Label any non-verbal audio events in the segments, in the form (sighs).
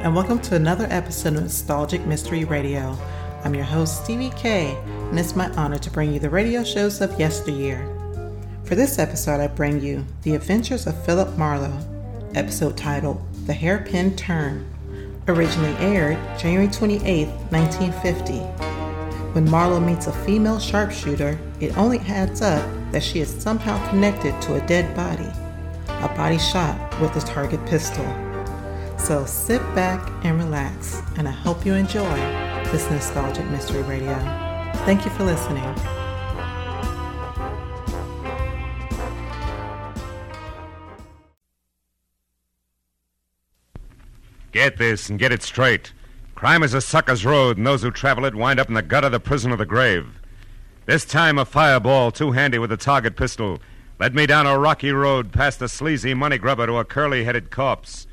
And welcome to another episode of Nostalgic Mystery Radio. I'm your host, Stevie K, and it's my honor to bring you the radio shows of yesteryear. For this episode, I bring you The Adventures of Philip Marlowe, episode titled The Hairpin Turn, originally aired January 28, 1950. When Marlowe meets a female sharpshooter, it only adds up that she is somehow connected to a dead body, a body shot with a target pistol. So sit back and relax, and I hope you enjoy this nostalgic mystery radio. Thank you for listening. Get this and get it straight. Crime is a sucker's road, and those who travel it wind up in the gutter, of the prison or the grave. This time, a fireball, too handy with a target pistol, led me down a rocky road past a sleazy money grubber to a curly headed corpse.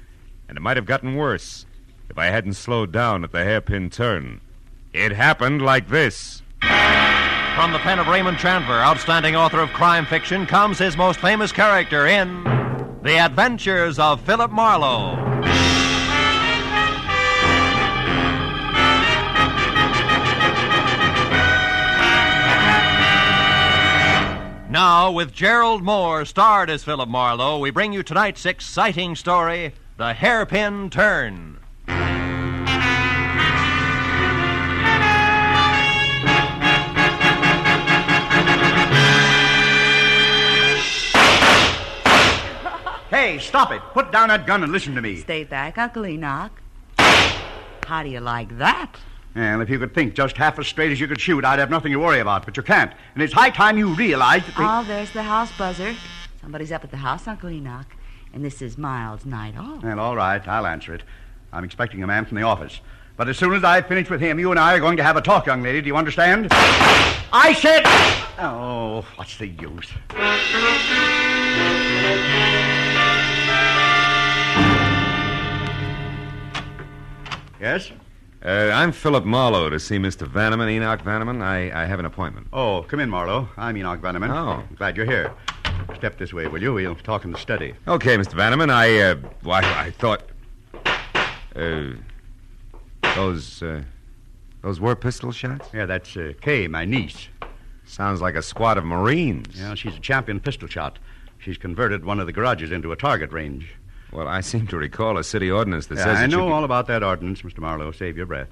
And it might have gotten worse if I hadn't slowed down at the hairpin turn. It happened like this. From the pen of Raymond Chandler, outstanding author of crime fiction, comes his most famous character in The Adventures of Philip Marlowe. Now, with Gerald Mohr starred as Philip Marlowe, we bring you tonight's exciting story The Hairpin Turn. Hey, stop it. Put down that gun and listen to me. Stay back, Uncle Enoch. How do you like that? Well, if you could think just half as straight as you could shoot, I'd have nothing to worry about, but you can't. And it's high time you realized that. Oh, there's the house buzzer. Somebody's up at the house, Uncle Enoch. And this is Miles' night off. Well, all right, I'll answer it. I'm expecting a man from the office. But as soon as I've finished with him, you and I are going to have a talk, young lady. Do you understand? I said. Oh, what's the use? Yes? Uh, I'm Philip Marlowe to see Mr. Vanneman, Enoch Vanneman. I, I have an appointment. Oh, come in, Marlowe. I'm Enoch Vanneman. Oh. Glad you're here. Step this way, will you? We'll talk in the study. Okay, Mr. Vanneman. I, uh, why, I thought. Uh, those, uh, those were pistol shots? Yeah, that's uh, Kay, my niece. Sounds like a squad of Marines. Yeah, she's a champion pistol shot. She's converted one of the garages into a target range. Well, I seem to recall a city ordinance that Yeah, says I know be- all about that ordinance, Mr. Marlowe. Save your breath.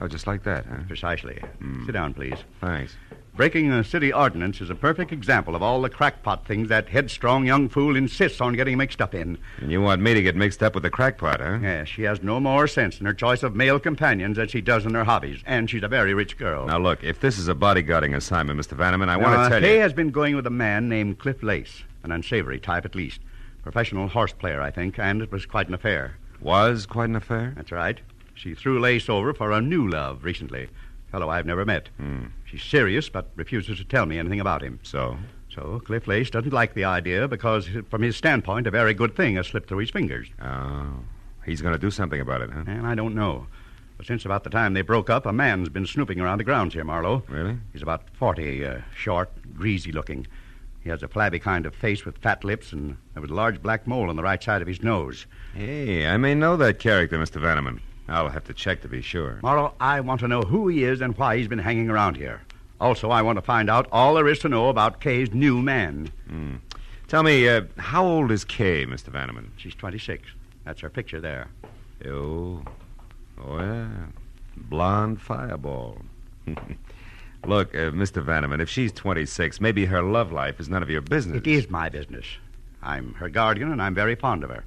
Oh, just like that, huh? Precisely. Hmm. Sit down, please. Thanks. Breaking a city ordinance is a perfect example of all the crackpot things that headstrong young fool insists on getting mixed up in. And you want me to get mixed up with the crackpot, huh? Yes, she has no more sense in her choice of male companions than she does in her hobbies. And she's a very rich girl. Now, look, if this is a bodyguarding assignment, Mr. Vanneman, I want Now, to uh, tell Kay you. has been going with a man named Cliff Lace, an unsavory type at least. Professional horse player, I think, and it was quite an affair. Was quite an affair? That's right. She threw Lace over for a new love recently. Fellow I've never met. Hmm. She's serious, but refuses to tell me anything about him. So? So Cliff Lace doesn't like the idea because, from his standpoint, a very good thing has slipped through his fingers. Oh. He's going to do something about it, huh? And I don't know. But since about the time they broke up, a man's been snooping around the grounds here, Marlowe. Really? He's about 40, uh, short, greasy looking. He has a flabby kind of face with fat lips, and there was a large black mole on the right side of his nose. Hey, I may know that character, Mr. Vanneman. I'll have to check to be sure. Marlowe, I want to know who he is and why he's been hanging around here. Also, I want to find out all there is to know about Kay's new man. Mm. Tell me, uh, how old is Kay, Mr. Vanneman? She's 26. That's her picture there. Oh, oh yeah, blonde fireball. (laughs) Look, uh, Mr. Vanneman, if she's 26, maybe her love life is none of your business. It is my business. I'm her guardian, and I'm very fond of her.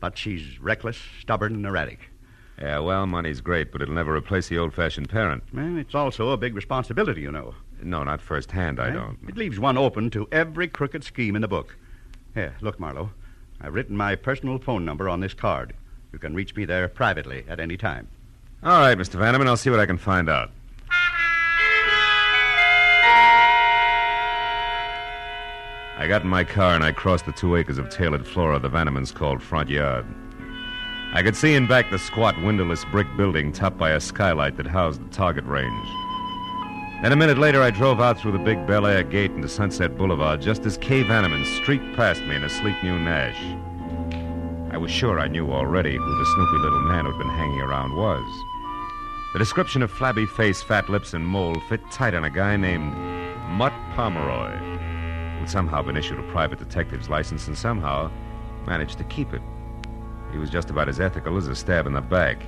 But she's reckless, stubborn, and erratic. Yeah, well, money's great, but it'll never replace the old-fashioned parent. Well, it's also a big responsibility, you know. No, not firsthand, I don't. It leaves one open to every crooked scheme in the book. Here, look, Marlowe. I've written my personal phone number on this card. You can reach me there privately at any time. All right, Mr. Vanneman, I'll see what I can find out. I got in my car and I crossed the two acres of tailored flora the Vannemans called front yard. I could see in back the squat, windowless brick building topped by a skylight that housed the target range. Then a minute later, I drove out through the big Bel Air gate into Sunset Boulevard just as Kay Vanneman streaked past me in a sleek new Nash. I was sure I knew already who the snoopy little man who'd been hanging around was. The description of flabby face, fat lips, and mole fit tight on a guy named Mutt Pomeroy, who'd somehow been issued a private detective's license and somehow managed to keep it. He was just about as ethical as a stab in the back.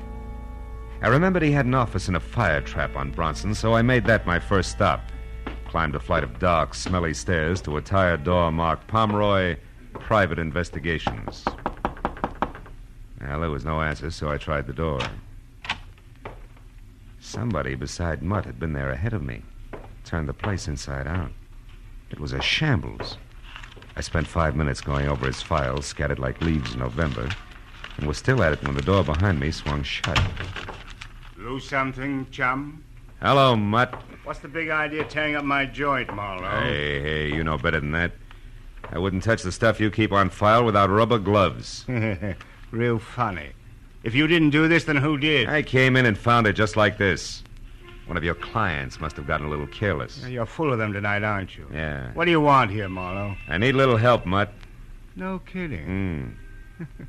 I remembered he had an office in a fire trap on Bronson, so I made that my first stop. Climbed a flight of dark, smelly stairs to a tired door marked Pomeroy Private Investigations. Well, there was no answer, so I tried the door. Somebody beside Mutt had been there ahead of me, turned the place inside out. It was a shambles. I spent five minutes going over his files, scattered like leaves in November, and was still at it when the door behind me swung shut. Lose something, chum? Hello, Mutt. What's the big idea tearing up my joint, Marlowe? Hey, hey, you know better than that. I wouldn't touch the stuff you keep on file without rubber gloves. (laughs) Real funny. If you didn't do this, then who did? I came in and found it just like this. One of your clients must have gotten a little careless. You're full of them tonight, aren't you? Yeah. What do you want here, Marlowe? I need a little help, Mutt. No kidding. Hmm. (laughs)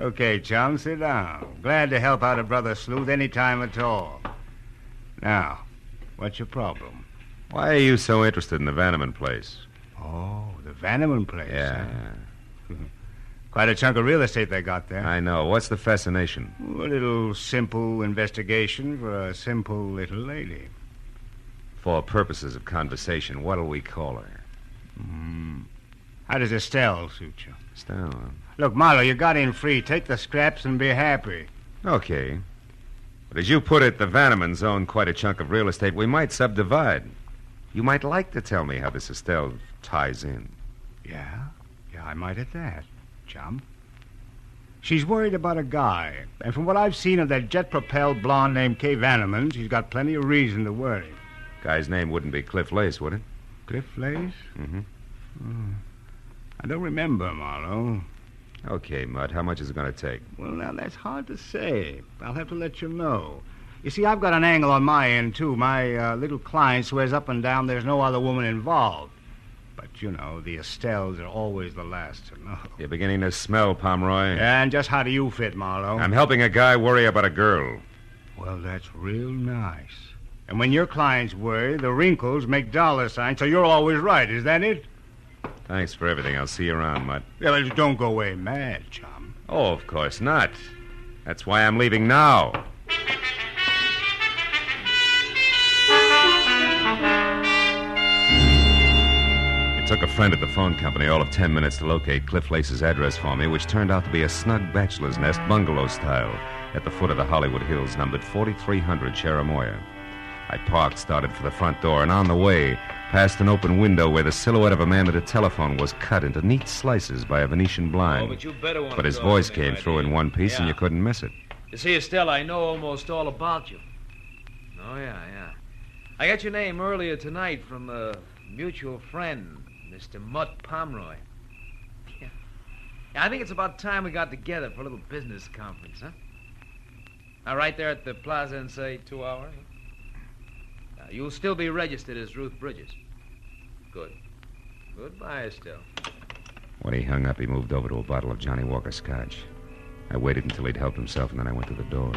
Okay, chum, sit down. Glad to help out a brother sleuth any time at all. Now, what's your problem? Why are you so interested in the Vanneman place? Oh, the Vanneman place. Yeah, huh? (laughs) Quite a chunk of real estate they got there. I know. What's the fascination? A little simple investigation for a simple little lady. For purposes of conversation, what'll we call her? Hmm. How does Estelle suit you? Estelle. Look, Marlowe, you got in free. Take the scraps and be happy. Okay. But as you put it, the Vannemans own quite a chunk of real estate. We might subdivide. You might like to tell me how this Estelle ties in. Yeah? Yeah, I might at that, chum. She's worried about a guy, and from what I've seen of that jet-propelled blonde named Kay Vanneman, she's got plenty of reason to worry. Guy's name wouldn't be Cliff Lace, would it? Cliff Lace? Mhm. Hmm. I don't remember, Marlowe. Okay, Mutt. How much is it going to take? Well, now, that's hard to say. I'll have to let you know. You see, I've got an angle on my end, too. My uh, little client swears up and down there's no other woman involved. But, you know, the Estelles are always the last to know. You're beginning to smell, Pomeroy. And just how do you fit, Marlowe? I'm helping a guy worry about a girl. Well, that's real nice. And when your clients worry, the wrinkles make dollar signs, so you're always right. Is that it? Thanks for everything. I'll see you around, Mutt. Yeah, but don't go away mad, chum. Oh, of course not. That's why I'm leaving now. It took a friend at the phone company all of ten minutes to locate Cliff Lace's address for me, which turned out to be a snug bachelor's nest bungalow style at the foot of the Hollywood Hills, numbered 4300 Cherimoya. I parked, started for the front door, and on the way, past an open window where the silhouette of a man at a telephone was cut into neat slices by a Venetian blind. Oh, but you better want But his voice came through in one piece, and you couldn't miss it. You see, Estelle, I know almost all about you. Oh, yeah, yeah. I got your name earlier tonight from a mutual friend, Mr. Mutt Pomeroy. Yeah. yeah. I think it's about time we got together for a little business conference, huh? Now, right there at the plaza in, say, two hours? Now, you'll still be registered as Ruth Bridges. Good. Goodbye, Estelle. When he hung up, he moved over to a bottle of Johnnie Walker scotch. I waited until he'd helped himself, and then I went to the door.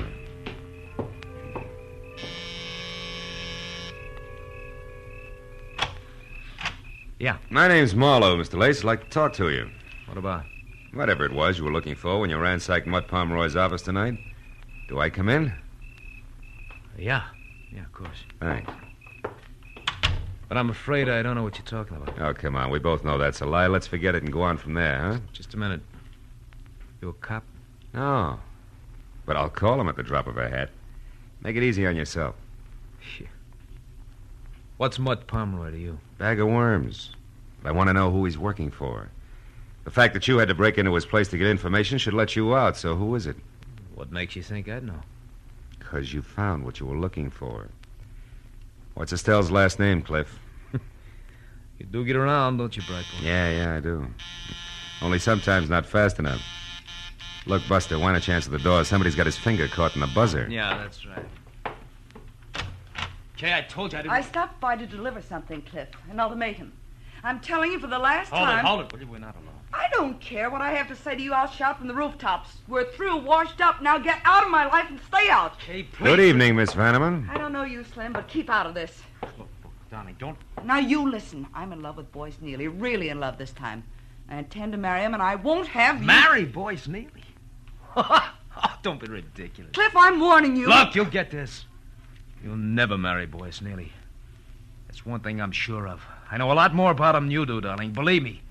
Yeah. My name's Marlowe, Mr. Lace. I'd like to talk to you. What about? Whatever it was you were looking for when you ransacked Mutt Pomeroy's office tonight. Do I come in? Yeah. Yeah, of course. Thanks. But I'm afraid I don't know what you're talking about. Oh, come on. We both know that's a lie. Let's forget it and go on from there, huh? Just a minute. You a cop? No. But I'll call him at the drop of a hat. Make it easy on yourself. What's Mutt Pomeroy to you? Bag of worms. But I want to know who he's working for. The fact that you had to break into his place to get information should let you out, so who is it? What makes you think I'd know? Because you found what you were looking for. What's Estelle's last name, Cliff? (laughs) You do get around, don't you, Brightboy? Yeah, yeah, I do. Only sometimes not fast enough. Look, Buster, why don't you answer the door? Somebody's got his finger caught in the buzzer. Yeah, that's right. Kay, I told you I didn't. I stopped by to deliver something, Cliff. An ultimatum. I'm telling you for the last Hold time. it, hold it, will you? We're not alone. I don't care what I have to say to you. I'll shout from the rooftops. We're through, washed up. Now get out of my life and stay out. Hey, please. Good evening, Miss Vanneman. I don't know you, Slim, but keep out of this. Look, look, darling, don't. Now you listen. I'm in love with Boyce Neely, really in love this time. I intend to marry him, and I won't have you. Marry Boyce Neely? oh, (laughs) don't be ridiculous. Cliff, I'm warning you. Look, you'll get this. You'll never marry Boyce Neely. That's one thing I'm sure of. I know a lot more about him than you do, darling. Believe me.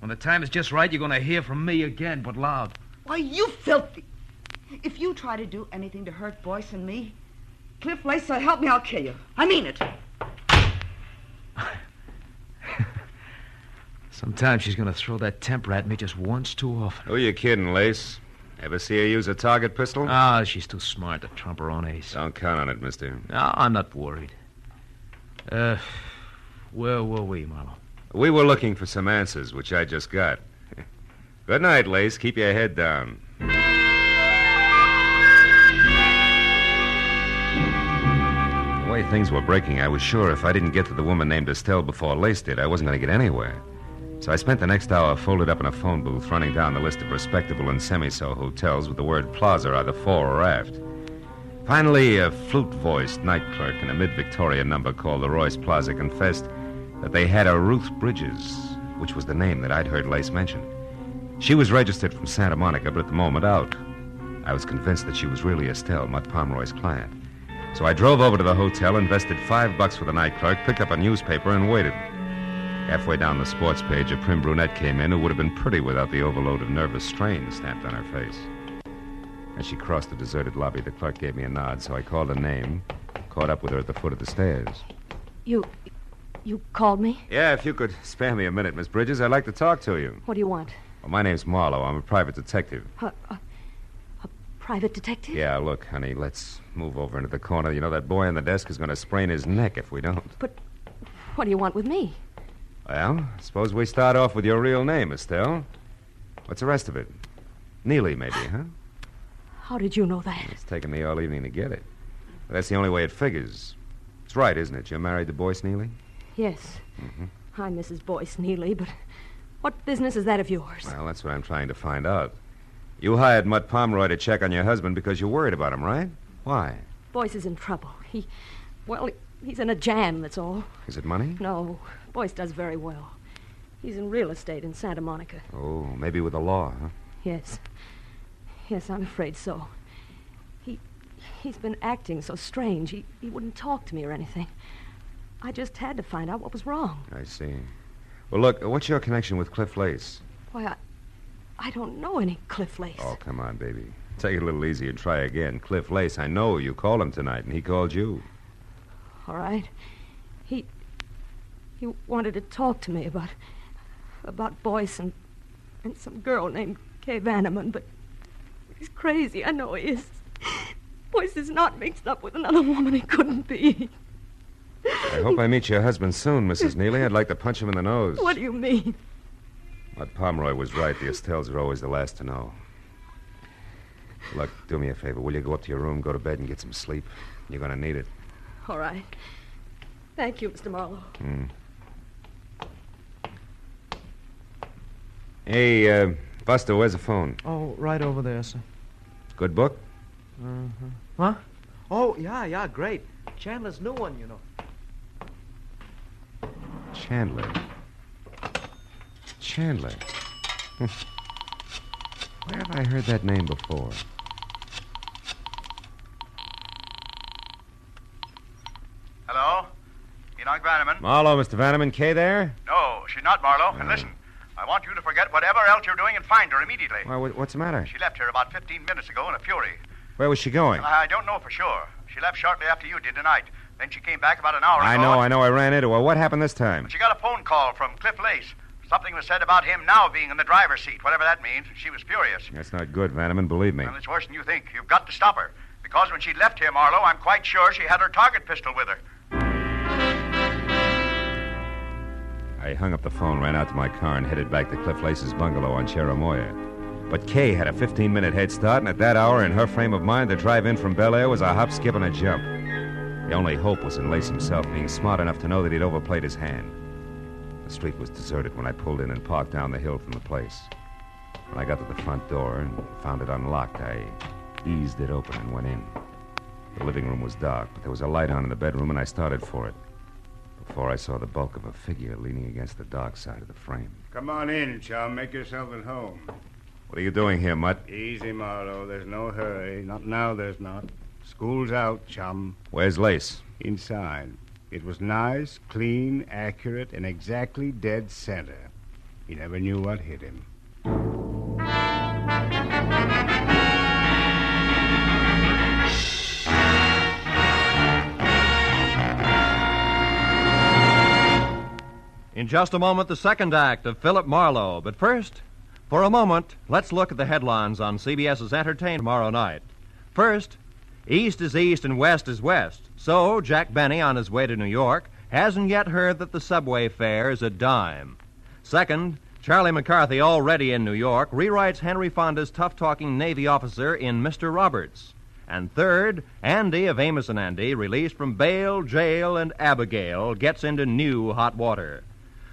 When the time is just right, you're going to hear from me again, but loud. Why, you filthy. If you try to do anything to hurt Boyce and me, Cliff Lace, so help me, I'll kill you. I mean it. (laughs) Sometimes she's going to throw that temper at me just once too often. Who you kidding, Lace? Ever see her use a target pistol? Ah, she's too smart to trump her own ace. Don't count on it, mister. No, I'm not worried. Uh, where were we, Marlowe? We were looking for some answers, which I just got. (laughs) Good night, Lace. Keep your head down. The way things were breaking, I was sure if I didn't get to the woman named Estelle before Lace did, I wasn't going to get anywhere. So I spent the next hour folded up in a phone booth running down the list of respectable and semi-so hotels with the word plaza either fore or aft. Finally, a flute-voiced night clerk in a mid-Victorian number called the Royce Plaza confessed that they had a Ruth Bridges, which was the name that I'd heard Lace mention. She was registered from Santa Monica, but at the moment out. I was convinced that she was really Estelle, Mutt Pomeroy's client. So I drove over to the hotel, invested five bucks for the night clerk, picked up a newspaper, and waited. Halfway down the sports page, a prim brunette came in who would have been pretty without the overload of nervous strain stamped on her face. As she crossed the deserted lobby, the clerk gave me a nod, so I called her name, caught up with her at the foot of the stairs. You. You called me? Yeah, if you could spare me a minute, Miss Bridges, I'd like to talk to you. What do you want? Well, my name's Marlowe. I'm a private detective. A, private detective? Yeah, look, honey, let's move over into the corner. You know, that boy on the desk is going to sprain his neck if we don't. But what do you want with me? Well, suppose we start off with your real name, Estelle. What's the rest of it? Neely, maybe, huh? How did you know that? It's taken me all evening to get it. But that's the only way it figures. It's right, isn't it? You're married to Boyce Neely? Yes. Mm-hmm. I'm Mrs. Boyce Neely, but what business is that of yours? Well, that's what I'm trying to find out. You hired Mutt Pomeroy to check on your husband because you're worried about him, right? Why? Boyce is in trouble. He. Well, he- he's in a jam, that's all. Is it money? No, Boyce does very well. He's in real estate in Santa Monica. Oh, maybe with the law, huh? Yes. Yes, I'm afraid so. He. He's been acting so strange. He, he wouldn't talk to me or anything. I just had to find out what was wrong. I see. Well, look, what's your connection with Cliff Lace? Why, I. I don't know any Cliff Lace. Oh, come on, baby. Take it a little easy and try again. Cliff Lace, I know you called him tonight, and he called you. All right. He. He wanted to talk to me about. about Boyce and. and some girl named Kay Vanneman, but. He's crazy. I know he is. Boyce is not mixed up with another woman. He couldn't be. I hope I meet your husband soon, Mrs. Neely. I'd like to punch him in the nose. What do you mean? But Pomeroy was right. The Estelles are always the last to know. Look, do me a favor. Will you go up to your room, go to bed, and get some sleep? You're going to need it. All right. Thank you, Mr. Marlowe. Hmm. Hey, uh, Buster, where's the phone? Oh, right over there, sir. Good book? Uh-huh. Huh? Oh, yeah, yeah, great. Chandler's new one, you know. Chandler. Chandler. (laughs) Where have I heard that name before? Hello? Enoch Vanneman? Marlowe, Mr. Vanneman. Kay there? No, she's not, Marlowe. And listen, I want you to forget whatever else you're doing and find her immediately. Why, what- what's the matter? She left here about 15 minutes ago in a fury. Where was she going? I don't know for sure. She left shortly after you did tonight. Then she came back about an hour I ago. I know, I know. I ran into her. What happened this time? She got a phone call from Cliff Lace. Something was said about him now being in the driver's seat, whatever that means. She was furious. That's not good, Vanneman. Believe me. Well, it's worse than you think. You've got to stop her. Because when she left here, Marlowe, I'm quite sure she had her target pistol with her. I hung up the phone, ran out to my car, and headed back to Cliff Lace's bungalow on Cherimoya. But Kay had a 15 minute head start, and at that hour, in her frame of mind, the drive in from Bel Air was a hop, skip, and a jump. The only hope was in Lace himself being smart enough to know that he'd overplayed his hand. The street was deserted when I pulled in and parked down the hill from the place. When I got to the front door and found it unlocked, I eased it open and went in. The living room was dark, but there was a light on in the bedroom, and I started for it. Before I saw the bulk of a figure leaning against the dark side of the frame. Come on in, chum. Make yourself at home. What are you doing here, Mutt? Easy, Marlowe. There's no hurry. Not now, there's not. School's out, chum. Where's Lace? Inside. It was nice, clean, accurate, and exactly dead center. He never knew what hit him. In just a moment, the second act of Philip Marlowe. But first, for a moment, let's look at the headlines on CBS's Entertainment tomorrow night. First, East is East and West is West. So, Jack Benny, on his way to New York, hasn't yet heard that the subway fare is a dime. Second, Charlie McCarthy, already in New York, rewrites Henry Fonda's tough talking Navy officer in Mr. Roberts. And third, Andy of Amos and Andy, released from bail, jail, and Abigail, gets into new hot water.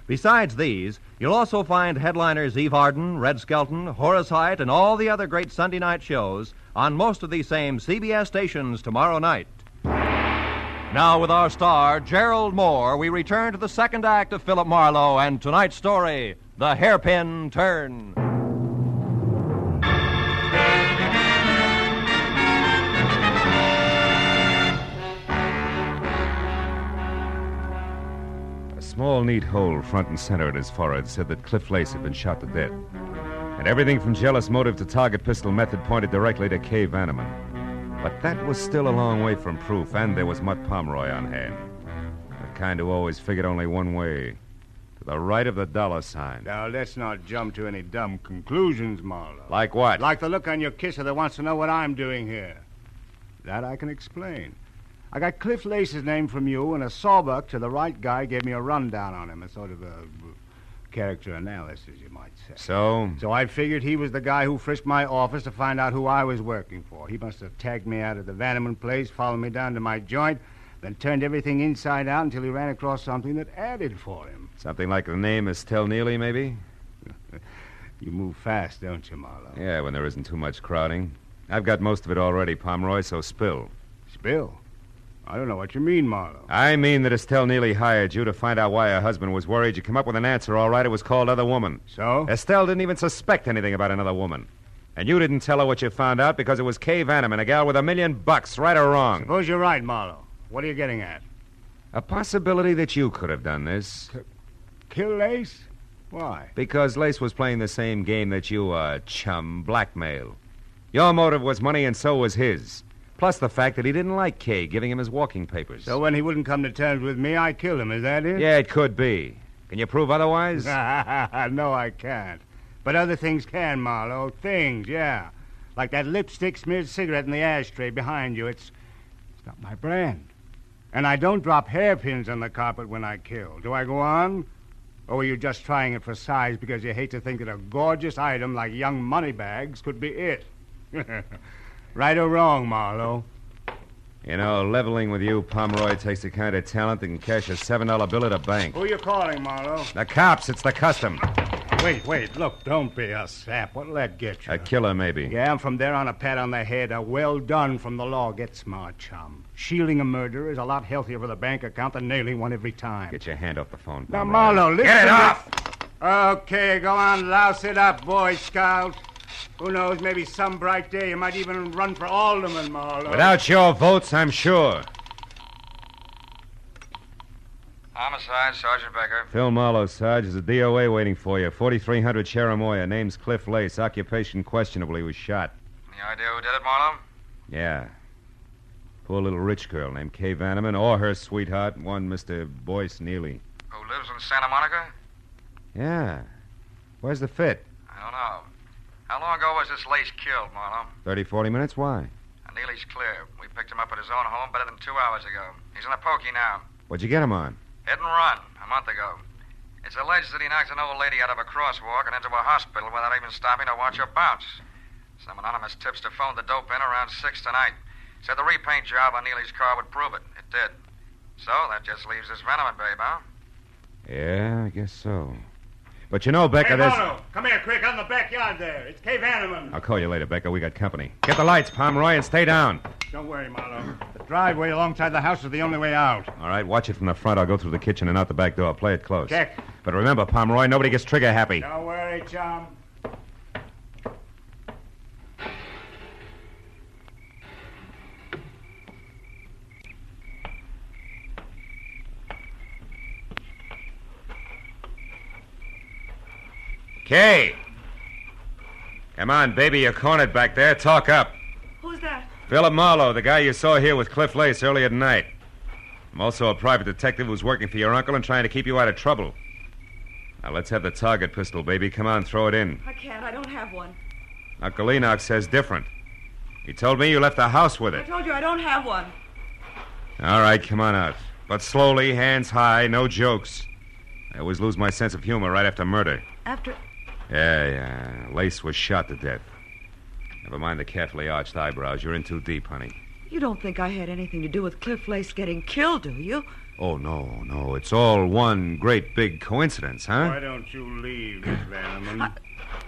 Besides these, you'll also find headliners Eve Arden, Red Skelton, Horace Heidt, and all the other great Sunday night shows on most of these same CBS stations tomorrow night. Now, with our star, Gerald Mohr, we return to the second act of Philip Marlowe and tonight's story, The Hairpin Turn. Small, neat hole front and center at his forehead said that Cliff Lace had been shot to death. And everything from jealous motive to target pistol method pointed directly to Kay Vanneman. But that was still a long way from proof, and there was Mutt Pomeroy on hand. The kind who always figured only one way to the right of the dollar sign. Now, let's not jump to any dumb conclusions, Marlowe. Like what? Like the look on your kisser that wants to know what I'm doing here. That I can explain. I got Cliff Lace's name from you, and a sawbuck to the right guy gave me a rundown on him, a sort of a uh, character analysis, you might say. So? So I figured he was the guy who frisked my office to find out who I was working for. He must have tagged me out of the Vanneman place, followed me down to my joint, then turned everything inside out until he ran across something that added for him. Something like the name Estelle Neely, maybe? (laughs) You move fast, don't you, Marlowe? Yeah, when there isn't too much crowding. I've got most of it already, Pomeroy, so spill. Spill? I don't know what you mean, Marlowe. I mean that Estelle Neely hired you to find out why her husband was worried. You come up with an answer, all right. It was called Other Woman. So? Estelle didn't even suspect anything about another woman. And you didn't tell her what you found out because it was Kay Vanneman, a gal with a million bucks, right or wrong. Suppose you're right, Marlowe. What are you getting at? A possibility that you could have done this. Kill Lace? Why? Because Lace was playing the same game that you are, chum, blackmail. Your motive was money, and so was his. Plus the fact that he didn't like Kay giving him his walking papers. So when he wouldn't come to terms with me, I killed him. Is that it? Yeah, it could be. Can you prove otherwise? (laughs) no, I can't. But other things can, Marlowe. Things, yeah. Like that lipstick smeared cigarette in the ashtray behind you. It's, it's not my brand. And I don't drop hairpins on the carpet when I kill. Do I go on? Or were you just trying it for size because you hate to think that a gorgeous item like young moneybags could be it? (laughs) right or wrong, Marlowe? You know, leveling with you, Pomeroy, takes the kind of talent that can cash a $7 bill at a bank. Who you calling, Marlowe? The cops, it's the custom. Wait, wait, look, don't be a sap. What'll that get you? A killer, maybe. Yeah, and from there on, a pat on the head, a well done from the law. Get smart, chum. Shielding a murderer is a lot healthier for the bank account than nailing one every time. Get your hand off the phone, Now, Pomeroy. Marlowe, listen. Get it off! Okay, go on, louse it up, Boy Scout. Who knows, maybe some bright day you might even run for alderman, Marlowe. Without your votes, I'm sure. Homicide, Sergeant Becker. Phil Marlowe, Sarge, is a DOA waiting for you. 4300 Cherimoya. Name's Cliff Lace. Occupation questionable. He was shot. Any idea who did it, Marlowe? Yeah. Poor little rich girl named Kay Vanneman, or her sweetheart, one Mr. Boyce Neely. Who lives in Santa Monica? Yeah. Where's the fit? I don't know. How long ago was this Lace killed, Marlowe? 30, 40 minutes? Why? Neely's clear. We picked him up at his own home better than two hours ago. He's in a pokey now. What'd you get him on? Hit and run, a month ago. It's alleged that he knocked an old lady out of a crosswalk and into a hospital without even stopping to watch her bounce. Some anonymous tipster phoned the dope in around 6 tonight. Said the repaint job on Neely's car would prove it. It did. So that just leaves this Vanneman babe, huh? Yeah, I guess so. But you know, Becker, hey, there's. Marlowe, come here quick, out in the backyard there. It's Kay Vanneman. I'll call you later, Becker. We got company. Get the lights, Pomeroy, and stay down. Don't worry, Marlowe. The driveway alongside the house is the only way out. All right, watch it from the front. I'll go through the kitchen and out the back door. Play it close. Check. But remember, Pomeroy, nobody gets trigger happy. Don't worry, chum. Kay! Come on, baby. You're cornered back there. Talk up. Who's that? Philip Marlowe, the guy you saw here with Cliff Lace earlier tonight. I'm also a private detective who's working for your uncle and trying to keep you out of trouble. Now, let's have the target pistol, baby. Come on, throw it in. I can't. I don't have one. Uncle Enoch says different. He told me you left the house with it. I told you I don't have one. All right, come on out. But slowly, hands high, no jokes. I always lose my sense of humor right after murder. After. Yeah, yeah. Lace was shot to death. Never mind the carefully arched eyebrows. You're in too deep, honey. You don't think I had anything to do with Cliff Lace getting killed, do you? Oh, no, no. It's all one great big coincidence, huh? Why don't you leave, Miss Vanneman?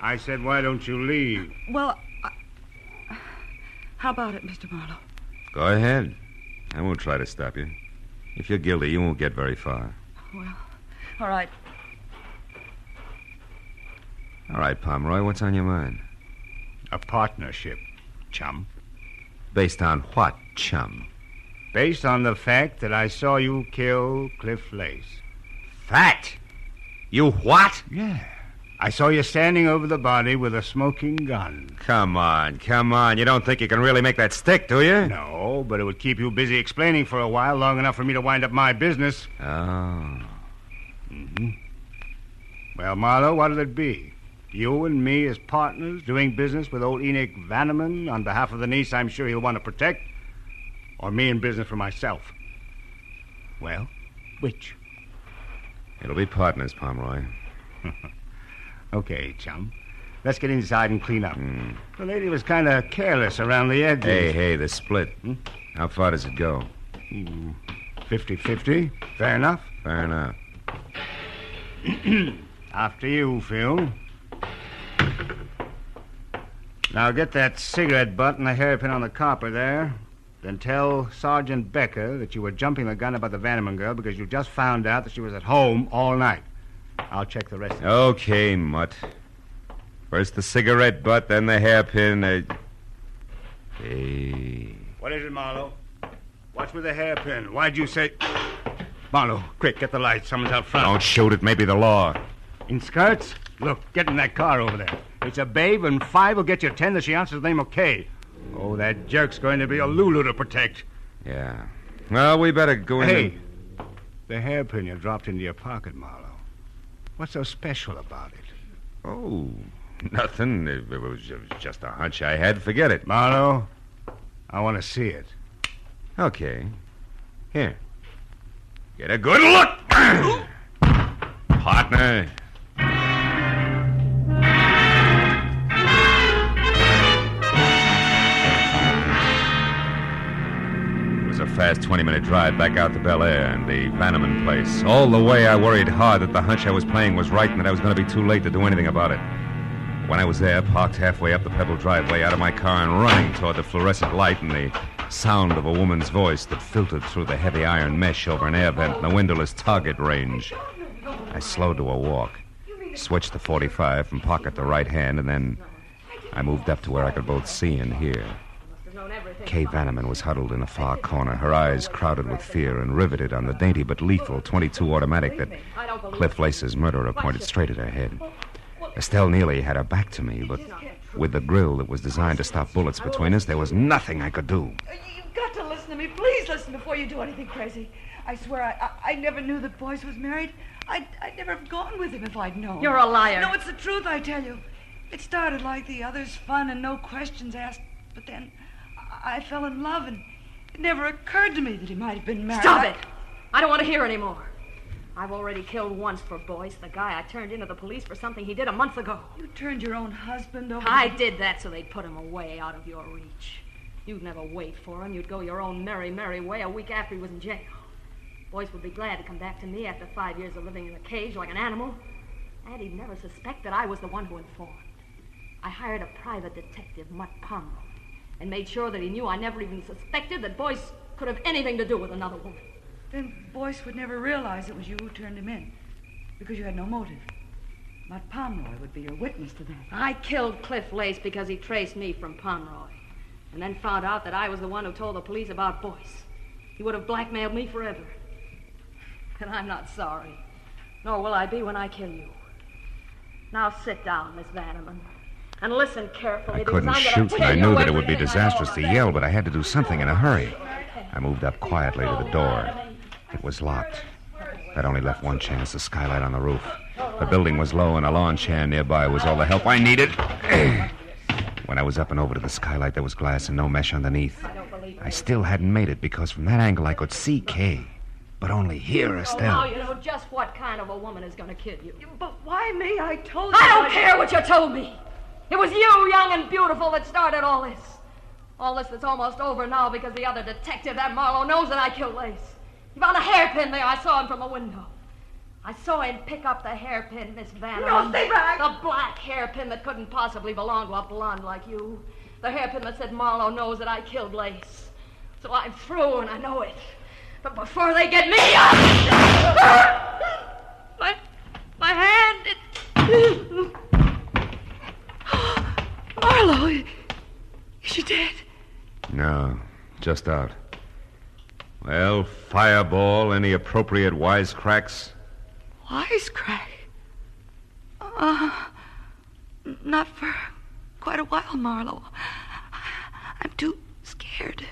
I said, why don't you leave? Well, I... how about it, Mr. Marlowe? Go ahead. I won't try to stop you. If you're guilty, you won't get very far. Well, all right. All right, Pomeroy, what's on your mind? A partnership, chum. Based on what, chum? Based on the fact that I saw you kill Cliff Lace. Fact? You what? Yeah. I saw you standing over the body with a smoking gun. Come on, come on. You don't think you can really make that stick, do you? No, but it would keep you busy explaining for a while, long enough for me to wind up my business. Oh. Mm-hmm. Well, Marlowe, what'll it be? You and me as partners doing business with old Enoch Vanneman on behalf of the niece I'm sure he'll want to protect? Or me in business for myself? Well, which? It'll be partners, Pomeroy. (laughs) Okay, chum. Let's get inside and clean up. Mm. The lady was kind of careless around the edges. Hey, hey, the split. How far does it go? Hmm, 50 50. Fair enough. Fair enough. (clears throat) After you, Phil. Now get that cigarette butt and the hairpin on the copper there. Then tell Sergeant Becker that you were jumping the gun about the Vanneman girl because you just found out that she was at home all night. I'll check the rest of it. Okay, Mutt. First the cigarette butt, then the hairpin. Uh... Hey. What is it, Marlowe? What's with the hairpin? Why'd you say. Marlowe, quick, get the light. Someone's out front. Don't shoot it, maybe the law. In skirts? Look, get in that car over there. It's a babe, and five will get you ten that she answers the name of Kay. Oh, that jerk's going to be a Lulu to protect. Yeah. Well, we better go in. Hey, and- the hairpin you dropped into your pocket, Marlowe. What's so special about it? Oh, nothing. It, it was ju- just a hunch I had. Forget it. Marlowe, I want to see it. Okay. Here. Get a good look. (clears throat) Partner. Fast 20 minute drive back out to Bel Air and the Vanneman place. All the way, I worried hard that the hunch I was playing was right and that I was going to be too late to do anything about it. When I was there, parked halfway up the pebble driveway, out of my car and running toward the fluorescent light and the sound of a woman's voice that filtered through the heavy iron mesh over an air vent in the windowless target range. I slowed to a walk, switched to 45 from pocket to right hand, and then I moved up to where I could both see and hear. Kay Vanneman was huddled in a far corner, her eyes crowded with fear and riveted on the dainty but lethal 22 automatic that Cliff Lace's murderer pointed straight at her head. Estelle Neely had her back to me, but with the grill that was designed to stop bullets between us, there was nothing I could do. You've got to listen to me. Please listen before you do anything crazy. I swear I, I, I never knew that Boyce was married. I'd, I'd never have gone with him if I'd known. You're a liar. No, it's the truth, I tell you. It started like the others, fun and no questions asked. But then I, fell in love, and it never occurred to me that he might have been married. Stop I- it! I don't want to hear any more. I've already killed once for Boyce, the guy I turned into the police for something he did a month ago. You turned your own husband over. I did that so they'd put him away out of your reach. You'd never wait for him. You'd go your own merry, merry way a week after he was in jail. Boyce would be glad to come back to me after five years of living in a cage like an animal. And he'd never suspect that I was the one who informed. I hired a private detective, Mutt Pomeroy, and made sure that he knew I never even suspected that Boyce could have anything to do with another woman. Then Boyce would never realize it was you who turned him in because you had no motive. But Pomeroy would be your witness to that. I killed Cliff Lace because he traced me from Pomeroy, and then found out that I was the one who told the police about Boyce. He would have blackmailed me forever. And I'm not sorry, nor will I be when I kill you. Now sit down, Miss Vanneman, and listen carefully. I couldn't I'm shoot, and I knew that it would be everything I know disastrous to yell, but I had to do something in a hurry. I moved up quietly to the door. It was locked. That only left one chance the skylight on the roof. The building was low, and a lawn chair nearby was all the help I needed. (clears throat) When I was up and over to the skylight, there was glass and no mesh underneath. I still hadn't made it because from that angle I could see Kay, but only hear Oh, now you know just what kind of a woman is going to kill you. But why me? I told you. I don't care what you told me. It was you, young and beautiful, that started all this. All this that's almost over now because the other detective, that Marlowe, knows that I killed Lace. He found a hairpin there. I saw him from the window. I saw him pick up the hairpin, Miss Vanna. No, stay back. The black hairpin that couldn't possibly belong to a blonde like you. The hairpin that said Marlowe knows that I killed Lace. So I'm through and I know it. But before they get me, I... (laughs) my, my hand, it... Marlowe, is she dead? No, just out. Well, fireball, any appropriate wisecracks? Wisecrack. Uh, not for quite a while, Marlowe. I'm too scared.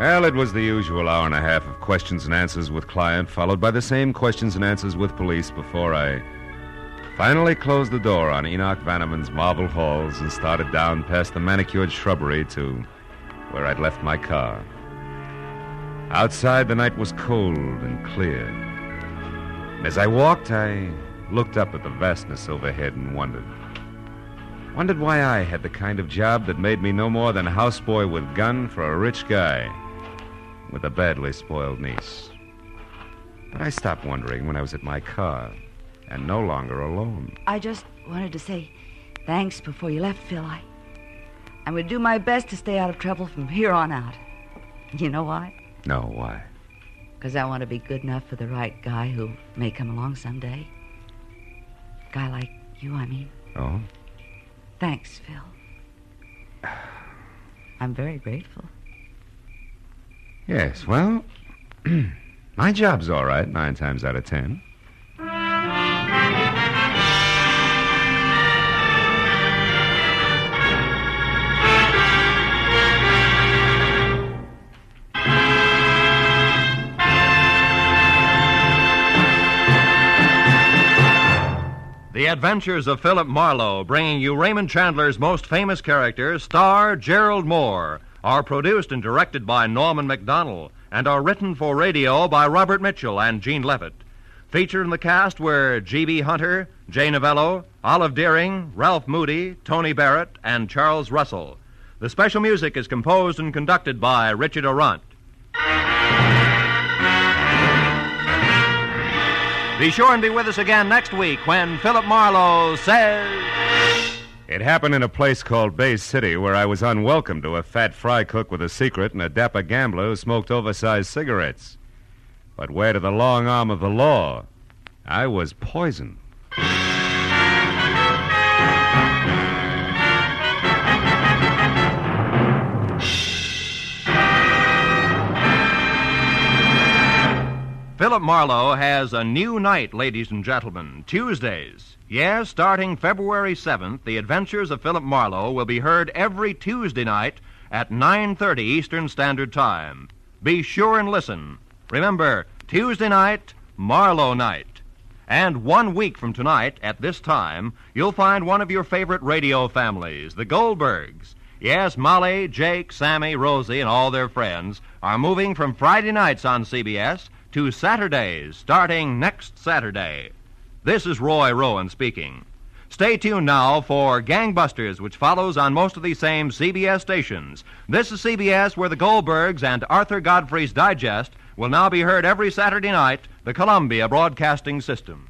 Well, it was the usual hour and a half of questions and answers with client, followed by the same questions and answers with police before I finally closed the door on Enoch Vanneman's marble halls and started down past the manicured shrubbery to where I'd left my car. Outside, the night was cold and clear. As I walked, I looked up at the vastness overhead and wondered. Wondered why I had the kind of job that made me no more than houseboy with gun for a rich guy with a badly spoiled niece. But I stopped wondering when I was at my car and no longer alone. I just wanted to say thanks before you left, Phil. I, I'm going to do my best to stay out of trouble from here on out. You know why? No, why? Because I want to be good enough for the right guy who may come along someday. A guy like you, I mean. Oh? Thanks, Phil. (sighs) I'm very grateful. Yes, well, (clears throat) my job's all right nine times out of ten. The Adventures of Philip Marlowe, bringing you Raymond Chandler's most famous character, star Gerald Mohr, are produced and directed by Norman Macdonnell and are written for radio by Robert Mitchell and Gene Levitt. Featured in the cast were G.B. Hunter, Jay Novello, Olive Deering, Ralph Moody, Tony Barrett, and Charles Russell. The special music is composed and conducted by Richard Aurandt. Be sure and be with us again next week when Philip Marlowe says. It happened in a place called Bay City where I was unwelcome to a fat fry cook with a secret and a dapper gambler who smoked oversized cigarettes. But where to the long arm of the law, I was poisoned. Philip Marlowe has a new night, ladies and gentlemen, Tuesdays. Yes, starting February 7th, The Adventures of Philip Marlowe will be heard every Tuesday night at 9:30 Eastern Standard Time. Be sure and listen. Remember, Tuesday night, Marlowe night. And one week from tonight, at this time, you'll find one of your favorite radio families, the Goldbergs. Yes, Molly, Jake, Sammy, Rosie, and all their friends are moving from Friday nights on CBS to Saturdays starting next Saturday. This is Roy Rowan speaking. Stay tuned now for Gangbusters, which follows on most of these same CBS stations. This is CBS, where the Goldbergs and Arthur Godfrey's Digest will now be heard every Saturday night, the Columbia Broadcasting System.